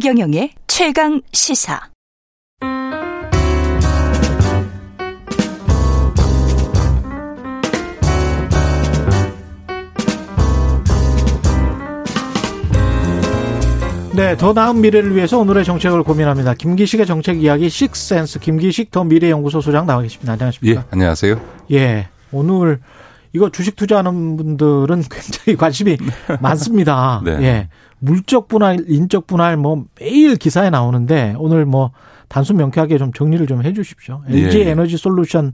최경영의 최강 시사. 네, 더 나은 미래를 위해서 오늘의 정책을 고민합니다. 김기식의 정책 이야기 식센스 김기식 더 미래연구소 소장 나와 계십니다. 안녕하십니까? 예, 안녕하세요. 예, 오늘 이거 주식 투자하는 분들은 굉장히 관심이 많습니다. 네. 예, 물적 분할, 인적 분할 뭐 매일 기사에 나오는데 오늘 뭐 단순 명쾌하게 좀 정리를 좀 해 주십시오. LG 예. 에너지 솔루션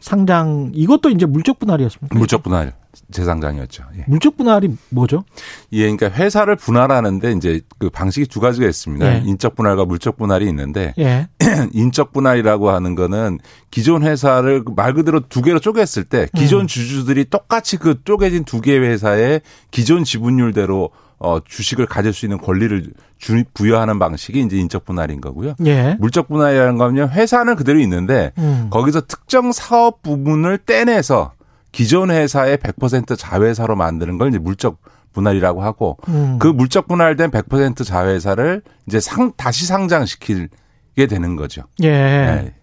상장 이것도 이제 물적 분할이었습니까? 물적 분할 재상장이었죠. 예. 물적 분할이 뭐죠? 예, 그러니까 회사를 분할하는데 이제 그 방식이 두 가지가 있습니다. 예. 인적 분할과 물적 분할이 있는데 예, 인적 분할이라고 하는 거는 기존 회사를 말 그대로 두 개로 쪼갰을 때 기존 주주들이 똑같이 그 쪼개진 두 개의 회사에 기존 지분율대로 어 주식을 가질 수 있는 권리를 주, 부여하는 방식이 이제 인적 분할인 거고요. 예, 물적 분할이라는 거는요. 회사는 그대로 있는데 음. 거기서 특정 사업 부분을 떼내서 기존 회사의 100% 자회사로 만드는 걸 이제 물적 분할이라고 하고 음. 그 물적 분할된 100% 자회사를 이제 상 다시 상장시키게 되는 거죠. 예, 네.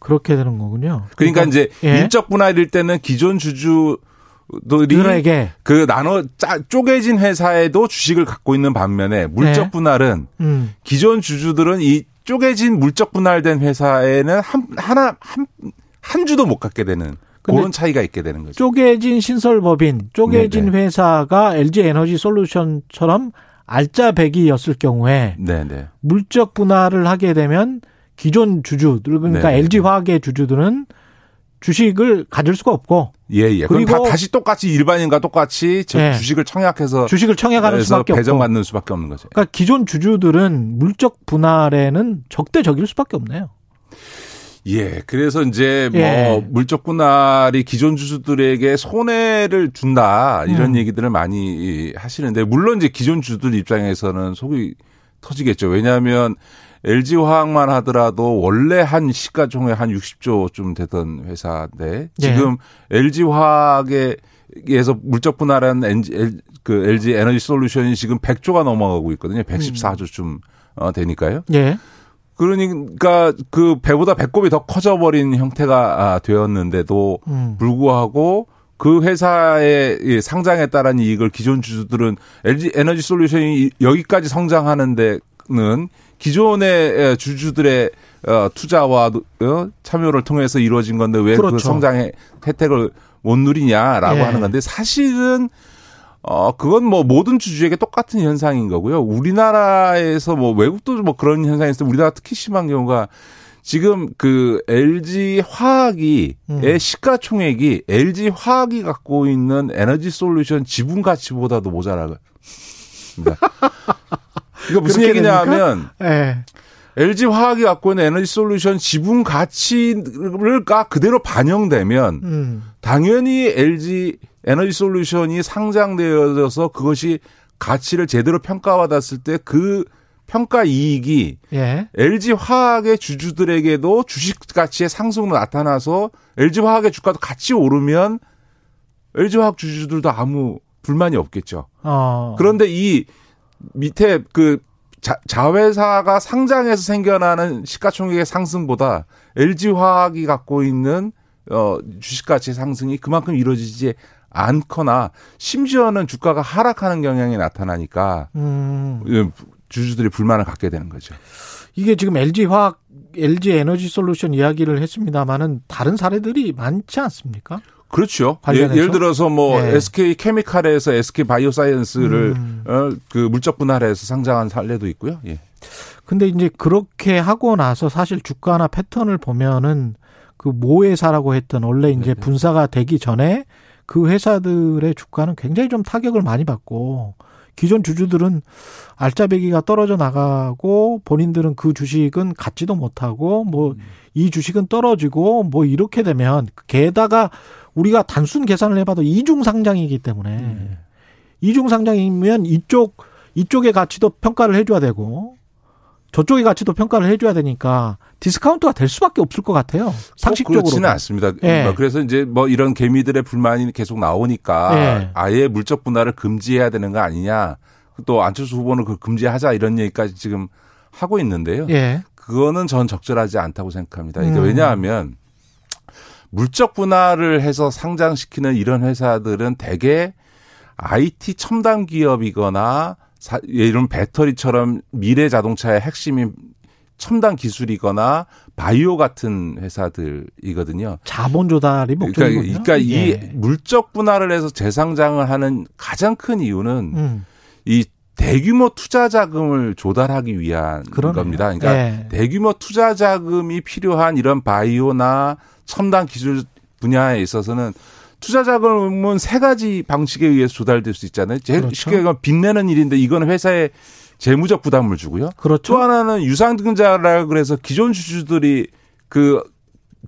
그렇게 되는 거군요. 그러니까 이제 예. 인적 분할일 때는 기존 주주 들에게 그 나눠 짜, 쪼개진 회사에도 주식을 갖고 있는 반면에 물적 네. 분할은 음. 기존 주주들은 이 쪼개진 물적 분할된 회사에는 한 하나 한, 한 주도 못 갖게 되는 그런 차이가 있게 되는 거죠. 쪼개진 신설법인, 쪼개진 네네. 회사가 LG 에너지 솔루션처럼 알짜배기였을 경우에 네, 네. 물적 분할을 하게 되면 기존 주주들 그러니까 네네. LG 화학의 주주들은 주식을 가질 수가 없고 예, 예. 그럼 그리고- 다, 다시 똑같이 일반인과 똑같이 저 네. 주식을 청약해서 주식을 청약하는 수밖에 배정받는 수밖에 없는 거죠. 그러니까 기존 주주들은 물적 분할에는 적대적일 수밖에 없네요. 예. 그래서 이제 뭐 예. 물적 분할이 기존 주주들에게 손해를 준다 이런 음. 얘기들을 많이 하시는데 물론 이제 기존 주주들 입장에서는 속이 터지겠죠. 왜냐하면 LG 화학만 하더라도 원래 한 시가총액 한 60조쯤 되던 회사인데 예. 지금 LG 화학에 에서 물적 분할한 NG, 그 LG 에너지 솔루션이 지금 100조가 넘어가고 있거든요. 114조쯤 어, 되니까요. 예. 그러니까 그 배보다 배꼽이 더 커져버린 형태가 아, 되었는데도 음. 불구하고 그 회사의 이 상장에 따른 이익을 기존 주주들은 LG 에너지 솔루션이 여기까지 성장하는 데는 기존의 주주들의 어, 투자와 어, 참여를 통해서 이루어진 건데 왜그 그렇죠. 성장의 혜택을 못 누리냐라고 예. 하는 건데 사실은 어, 그건 뭐 모든 주주에게 똑같은 현상인 거고요. 우리나라에서 뭐 외국도 뭐 그런 현상이 있어요. 우리나라 특히 심한 경우가 지금 그 LG 화학이 음. 의 시가총액이 LG 화학이 갖고 있는 에너지 솔루션 지분 가치보다도 모자라요. 이거 무슨 그렇게 얘기냐면 예. LG 화학이 갖고 있는 에너지 솔루션 지분 가치가 그대로 반영되면 음. 당연히 LG 에너지 솔루션이 상장되어져서 그것이 가치를 제대로 평가받았을 때그 평가 이익이 예. LG 화학의 주주들에게도 주식 가치의 상승으로 나타나서 LG 화학의 주가도 같이 오르면 LG 화학 주주들도 아무 불만이 없겠죠. 어. 그런데 이 밑에 그 자, 자회사가 상장해서 생겨나는 시가총액의 상승보다 LG 화학이 갖고 있는 어 주식 가치 상승이 그만큼 이루어지지 않거나 심지어는 주가가 하락하는 경향이 나타나니까 음. 주주들이 불만을 갖게 되는 거죠. 이게 지금 LG 화학, LG 에너지 솔루션 이야기를 했습니다만은 다른 사례들이 많지 않습니까? 그렇죠. 예, 관련해서? 예 를 들어서 뭐 네. SK 케미칼에서 SK 바이오사이언스를 음. 어, 그 물적 분할해서 상장한 사례도 있고요. 예. 근데 이제 그렇게 하고 나서 사실 주가나 패턴을 보면은 그 모회사라고 했던 원래 이제 네네. 분사가 되기 전에 그 회사들의 주가는 굉장히 좀 타격을 많이 받고 기존 주주들은 알짜배기가 떨어져 나가고 본인들은 그 주식은 갖지도 못하고 뭐이 주식은 떨어지고 뭐 이렇게 되면 게다가 우리가 단순 계산을 해봐도 이중 상장이기 때문에 음. 이중 상장이면 이쪽 이쪽의 가치도 평가를 해줘야 되고 저쪽의 가치도 평가를 해줘야 되니까 디스카운트가 될 수밖에 없을 것 같아요. 상식적으로. 그렇지는 않습니다. 예. 뭐 그래서 이제 뭐 이런 개미들의 불만이 계속 나오니까 예. 아예 물적 분할을 금지해야 되는 거 아니냐 또 안철수 후보는 그 금지하자 이런 얘기까지 지금 하고 있는데요. 예. 그거는 전 적절하지 않다고 생각합니다. 이게 음. 왜냐하면 물적 분할을 해서 상장시키는 이런 회사들은 대개 IT 첨단 기업이거나 사, 이런 배터리처럼 미래 자동차의 핵심인 첨단 기술이거나 바이오 같은 회사들이거든요. 자본 조달이 그러니까, 목적이군요. 그러니까 이 예. 물적 분할을 해서 재상장을 하는 가장 큰 이유는 음. 이 대규모 투자 자금을 조달하기 위한 그러네요. 겁니다. 그러니까 예. 대규모 투자 자금이 필요한 이런 바이오나 첨단 기술 분야에 있어서는 투자 자금은 세 가지 방식에 의해서 조달될 수 있잖아요. 제일 그렇죠. 쉽게 얘기하면 빚내는 일인데 이거는 회사에 재무적 부담을 주고요. 그렇죠. 또 하나는 유상증자라 그래서 기존 주주들이 그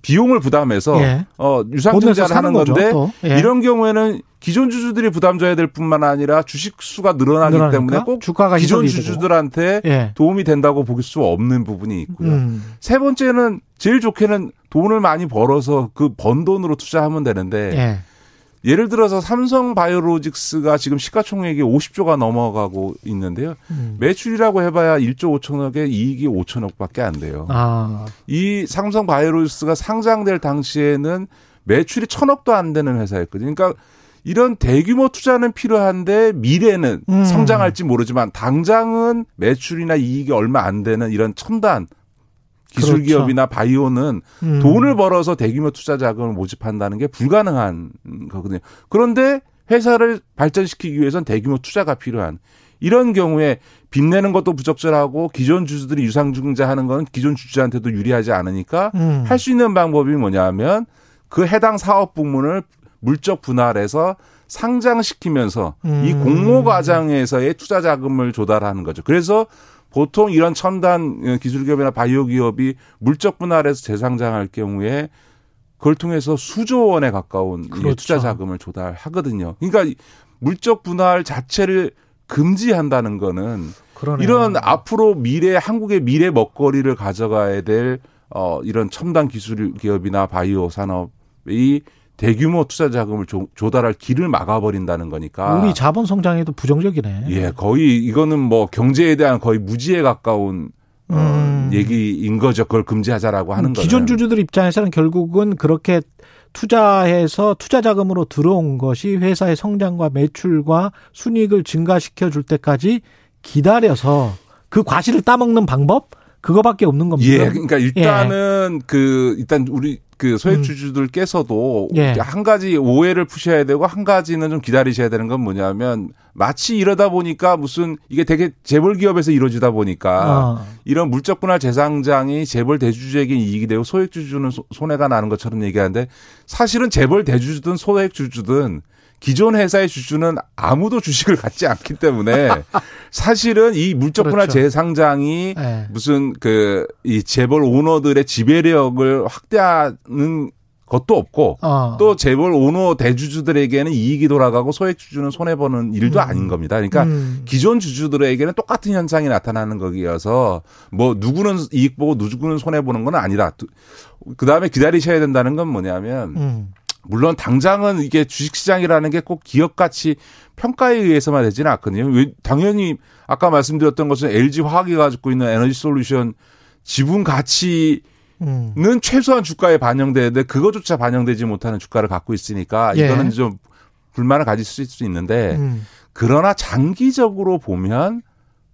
비용을 부담해서 예. 어 유상증자를 하는 건데 또. 예. 이런 경우에는 기존 주주들이 부담 져야 될 뿐만 아니라 주식 수가 늘어나기 늘어나니까 때문에 꼭 주가가 기존. 주주들한테 예. 도움이 된다고 볼 수 없는 부분이 있고요. 음. 세 번째는 제일 좋게는 돈을 많이 벌어서 그 번 돈으로 투자하면 되는데 예. 예를 들어서 삼성 바이오로직스가 지금 시가총액이 50조가 넘어가고 있는데요. 음. 매출이라고 해봐야 1조 5천억에 이익이 5천억밖에 안 돼요. 아, 이 삼성 바이오로직스가 상장될 당시에는 매출이 천억도 안 되는 회사였거든요. 그러니까 이런 대규모 투자는 필요한데 미래는 음. 성장할지 모르지만 당장은 매출이나 이익이 얼마 안 되는 이런 첨단 기술 그렇죠. 기업이나 바이오는 음. 돈을 벌어서 대규모 투자 자금을 모집한다는 게 불가능한 거거든요. 그런데 회사를 발전시키기 위해선 대규모 투자가 필요한 이런 경우에 빚내는 것도 부적절하고 기존 주주들이 유상증자 하는 건 기존 주주한테도 유리하지 않으니까 음. 할수 있는 방법이 뭐냐면 그 해당 사업 부문을 물적 분할해서 상장시키면서 음. 이 공모 과정에서의 투자 자금을 조달하는 거죠. 그래서 보통 이런 첨단 기술 기업이나 바이오 기업이 물적 분할해서 재상장할 경우에 그걸 통해서 수조 원에 가까운 이 그렇죠. 투자 자금을 조달하거든요. 그러니까 이 물적 분할 자체를 금지한다는 거는 그러네요. 이런 앞으로 미래 한국의 미래 먹거리를 가져가야 될 어, 이런 첨단 기술 기업이나 바이오 산업이 대규모 투자 자금을 조, 조달할 길을 막아버린다는 거니까. 우리 자본 성장에도 부정적이네. 예, 거의 이거는 뭐 경제에 대한 거의 무지에 가까운 어, 음. 얘기인 거죠. 그걸 금지하자라고 하는 거예요. 기존 주주들 입장에서는 결국은 그렇게 투자해서 투자 자금으로 들어온 것이 회사의 성장과 매출과 순이익을 증가시켜 줄 때까지 기다려서 그 과실을 따먹는 방법 그거밖에 없는 겁니다. 예, 그러니까 일단은 그 일단 우리 그 소액 음. 주주들께서도 예. 한 가지 오해를 푸셔야 되고 한 가지는 좀 기다리셔야 되는 건 뭐냐면 마치 이러다 보니까 무슨 이게 되게 재벌 기업에서 이루어지다 보니까 어. 이런 물적 분할 재상장이 재벌 대주주에게 이익이 되고 소액 주주는 소- 손해가 나는 것처럼 얘기하는데 사실은 재벌 대주주든 소액 주주든 기존 회사의 주주는 아무도 주식을 갖지 않기 때문에 사실은 이 물적 분할 그렇죠. 재상장이 예. 무슨 그 이 재벌 오너들의 지배력을 확대하는 것도 없고 어. 또 재벌 오너 대주주들에게는 이익이 돌아가고 소액 주주는 손해 보는 일도 음. 아닌 겁니다. 그러니까 음. 기존 주주들에게는 똑같은 현상이 나타나는 거기여서 뭐 누구는 이익 보고 누구는 손해 보는 건 아니다. 그 다음에 기다리셔야 된다는 건 뭐냐면 음. 물론 당장은 이게 주식시장이라는 게 꼭 기업 가치 평가에 의해서만 되지는 않거든요. 왜- 당연히 아까 말씀드렸던 것은 LG 화학이 가지고 있는 에너지 솔루션 지분 가치는 음. 최소한 주가에 반영되는데 그거조차 반영되지 못하는 주가를 갖고 있으니까 예. 이거는 좀 불만을 가질 수 있는데 음. 그러나 장기적으로 보면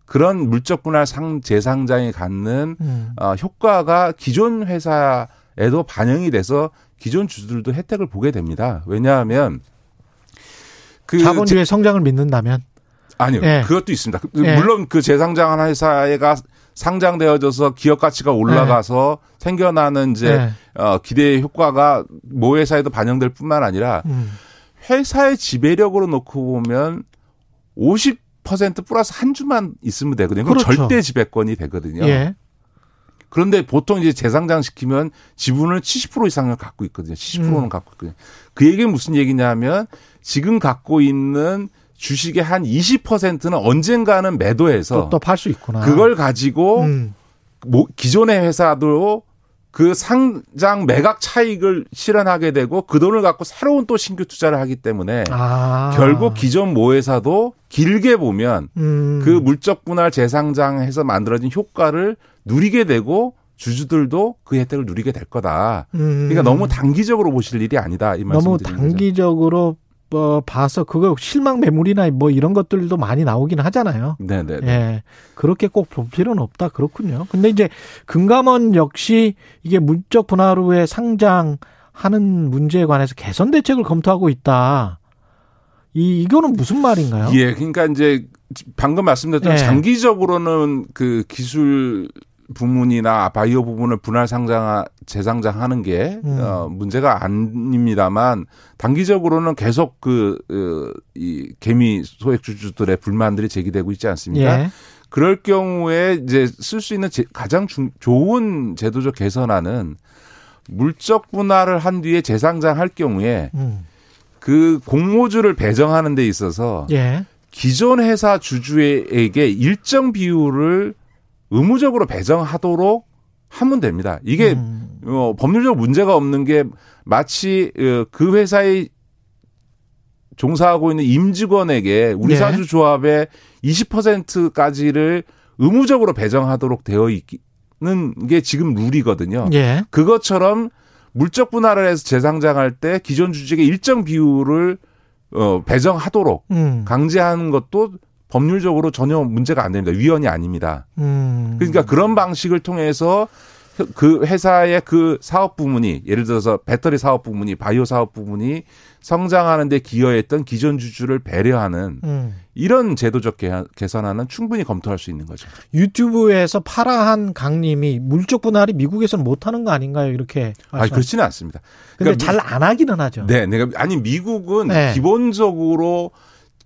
그런 물적 분할 상 재상장이 갖는 음. 어, 효과가 기존 회사 에도 반영이 돼서 기존 주주들도 혜택을 보게 됩니다. 왜냐하면 그 자본주의 성장을 믿는다면 아니요. 예. 그것도 있습니다. 그- 예. 물론 그 재상장한 회사가 상장되어져서 기업 가치가 올라가서 생겨나는 이제 예. 어, 기대의 효과가 모 회사에도 반영될 뿐만 아니라 음. 회사의 지배력으로 놓고 보면 50% 플러스 한 주만 있으면 되거든요. 그럼 그렇죠. 절대 지배권이 되거든요. 예. 그런데 보통 이제 재상장 시키면 지분을 70% 이상을 갖고 있거든요. 70%는 음. 갖고 있거든요. 그 얘기는 무슨 얘기냐면 지금 갖고 있는 주식의 한 20%는 언젠가는 매도해서 또 팔 수 있구나. 그걸 가지고 음. 뭐 기존의 회사도 그 상장 매각 차익을 실현하게 되고 그 돈을 갖고 새로운 또 신규 투자를 하기 때문에 아. 결국 기존 모회사도 길게 보면 음. 그 물적 분할 재상장해서 만들어진 효과를 누리게 되고 주주들도 그 혜택을 누리게 될 거다. 음. 그러니까 너무 단기적으로 보실 일이 아니다. 이 말씀 너무. 단기적으로 어, 봐서 그거 실망 매물이나 뭐 이런 것들도 많이 나오긴 하잖아요. 네네. 예. 그렇게 꼭 볼 필요는 없다. 그렇군요. 근데 이제 금감원 역시 이게 물적 분할 후에 상장하는 문제에 관해서 개선 대책을 검토하고 있다. 이 이거는 무슨 말인가요? 예, 그러니까 이제 방금 말씀드렸던 예. 장기적으로는 그 기술 부문이나 바이오 부분을 분할 상장 재상장하는 게 음. 어, 문제가 아닙니다만 단기적으로는 계속 그이 개미 소액 주주들의 불만들이 제기되고 있지 않습니까? 예. 그럴 경우에 이제 쓸 수 있는 제- 가장 중- 좋은 제도적 개선안은 물적 분할을 한 뒤에 재상장할 경우에 음. 그 공모주를 배정하는 데 있어서 예. 기존 회사 주주에게 일정 비율을 의무적으로 배정하도록 하면 됩니다. 이게 음. 어, 법률적 문제가 없는 게 마치 어, 그 회사에 종사하고 있는 임직원에게 우리 예. 사주 조합의 20%까지를 의무적으로 배정하도록 되어 있는 게 지금 룰이거든요. 예. 그것처럼 물적 분할을 해서 재상장할 때 기존 주주에게 일정 비율을 어, 배정하도록 음. 강제하는 것도 법률적으로 전혀 문제가 안 됩니다. 위헌이 아닙니다. 음. 그러니까 그런 방식을 통해서 그 회사의 그 사업 부문이 예를 들어서 배터리 사업 부문이 바이오 사업 부문이 성장하는 데 기여했던 기존 주주를 배려하는 음. 이런 제도적 개- 개선안은 충분히 검토할 수 있는 거죠. 유튜브에서 파라한 강님이 물적 분할이 미국에서는 못하는 거 아닌가요? 이렇게. 말씀- 그렇지는 않습니다. 근데 그러니까 잘안 하기는 하죠. 네, 내가 아니 미국은 네. 기본적으로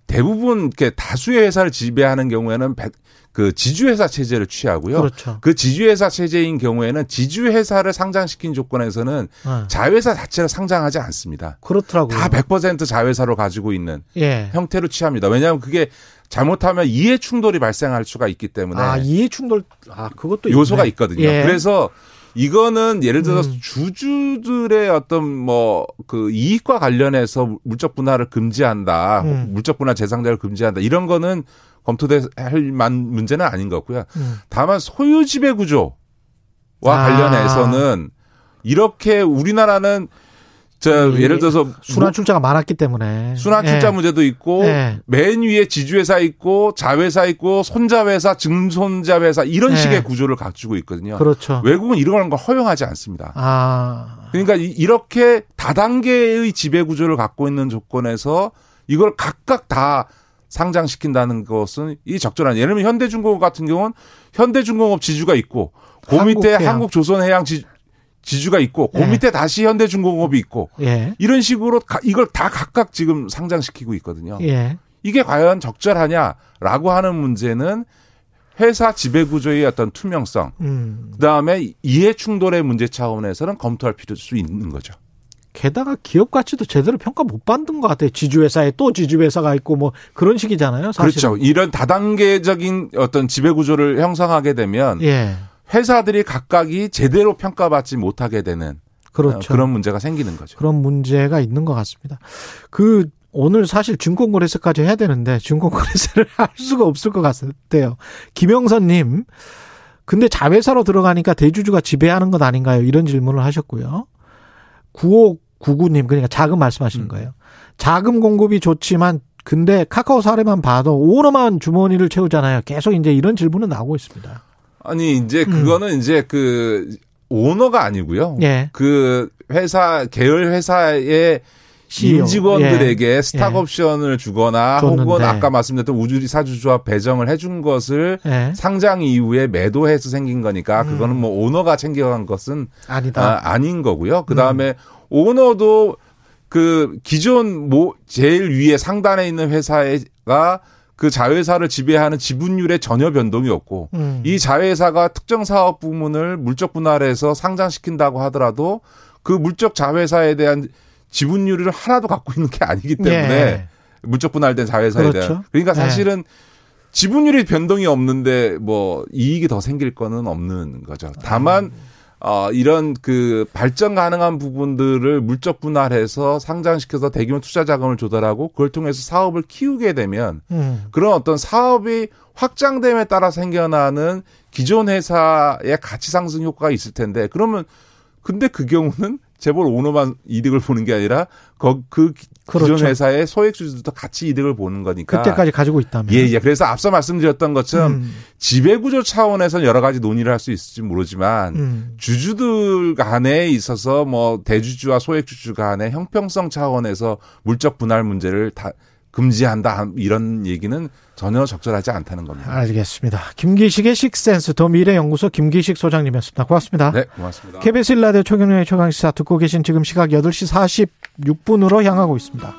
대부분 이렇게 다수의 회사를 지배하는 경우에는 백- 그 지주회사 체제를 취하고요. 그렇죠. 그 지주회사 체제인 경우에는 지주회사를 상장시킨 조건에서는 어. 자회사 자체를 상장하지 않습니다. 그렇더라고요. 다 100% 자회사로 가지고 있는 예. 형태로 취합니다. 왜냐하면 그게 잘못하면 이해 충돌이 발생할 수가 있기 때문에 아, 이해 충돌, 아, 그것도 요소가 있네. 있거든요. 예. 그래서 이거는 예를 들어서 음. 주주들의 어떤 뭐 그 이익과 관련해서 물적 분할을 금지한다, 음. 물적 분할 재상자를 금지한다 이런 거는 검토될 만 문제는 아닌 것 같고요. 음. 다만 소유 지배 구조와 아. 관련해서는 이렇게 우리나라는 저이 예를 들어서 순환 출자가 많았기 때문에. 순환 출자 예. 문제도 있고 예. 맨 위에 지주회사 있고 자회사 있고 손자회사, 증손자회사 이런 예. 식의 구조를 갖추고 있거든요. 그렇죠. 외국은 이런 걸 허용하지 않습니다. 아. 그러니까 이- 이렇게 다단계의 지배 구조를 갖고 있는 조건에서 이걸 각각 다 상장시킨다는 것은 이 적절한 예를 들면 현대중공업 같은 경우는 현대중공업 지주가 있고 그 밑에. 한국조선해양 지, 지주가 있고 그 네. 밑에 다시 현대중공업이 있고 예. 이런 식으로 가- 이걸 다 각각 지금 상장시키고 있거든요. 예. 이게 과연 적절하냐라고 하는 문제는 회사 지배 구조의 어떤 투명성, 음. 그 다음에 이해 충돌의 문제 차원에서는 검토할 필요 수 있는 거죠. 게다가 기업 가치도 제대로 평가 못 받는 것 같아요. 지주회사에 또 지주회사가 있고 뭐 그런 식이잖아요. 사실. 그렇죠. 이런 다단계적인 어떤 지배 구조를 형성하게 되면 예. 회사들이 각각이 제대로 평가받지 못하게 되는 그렇죠. 어, 그런 문제가 생기는 거죠. 그런 문제가 있는 것 같습니다. 그 오늘 사실 증권거래소까지 해야 되는데 증권거래소를 할 수가 없을 것 같아요. 김영선님, 근데 자회사로 들어가니까 대주주가 지배하는 것 아닌가요? 이런 질문을 하셨고요. 9599님, 그러니까 자금 말씀하시는 음. 거예요. 자금 공급이 좋지만 근데 카카오 사례만 봐도 오너만 주머니를 채우잖아요. 계속 이제 이런 질문은 나오고 있습니다. 아니 이제 음. 그거는 이제 그 오너가 아니고요. 예. 그 회사 계열 회사의 CEO. 임직원들에게 스탁 예. 옵션을 주거나 줬는데. 혹은 아까 말씀드렸던 우주리 사주조합 배정을 해준 것을 예. 상장 이후에 매도해서 생긴 거니까 음. 그거는 뭐 오너가 챙겨간 것은 아니다. 아, 닌 거고요. 그 음. 다음에 오너도 그 기존 뭐 제일 위에 상단에 있는 회사가 그 자회사를 지배하는 지분율에 전혀 변동이 없고 음. 이 자회사가 특정 사업 부문을 물적 분할해서 상장시킨다고 하더라도 그 물적 자회사에 대한 지분율을 하나도 갖고 있는 게 아니기 때문에 예. 물적 분할된 자회사에 그렇죠. 대한 그러니까 네. 사실은 지분율이 변동이 없는데 뭐 이익이 더 생길 거는 없는 거죠. 다만 어, 이런 그 발전 가능한 부분들을 물적 분할해서 상장시켜서 대규모 투자 자금을 조달하고 그걸 통해서 사업을 키우게 되면 음. 그런 어떤 사업이 확장됨에 따라 생겨나는 기존 회사의 가치 상승 효과가 있을 텐데 그러면 근데 그 경우는 재벌 오너만 이득을 보는 게 아니라 거, 그 기- 그렇죠. 기존 회사의 소액주주도 같이 이득을 보는 거니까. 그때까지 가지고 있다면. 예, 예. 그래서 앞서 말씀드렸던 것처럼 음. 지배구조 차원에서 여러 가지 논의를 할 수 있을지 모르지만 음. 주주들 간에 있어서 뭐 대주주와 소액주주 간의 형평성 차원에서 물적 분할 문제를 다 금지한다 이런 얘기는 전혀 적절하지 않다는 겁니다. 알겠습니다. 김기식의 식센스 더 미래연구소 김기식 소장님이었습니다. 고맙습니다. 네, 고맙습니다. KBS 일라디오 최경영의 최강시사 듣고 계신 지금 시각 8시 46분으로 향하고 있습니다.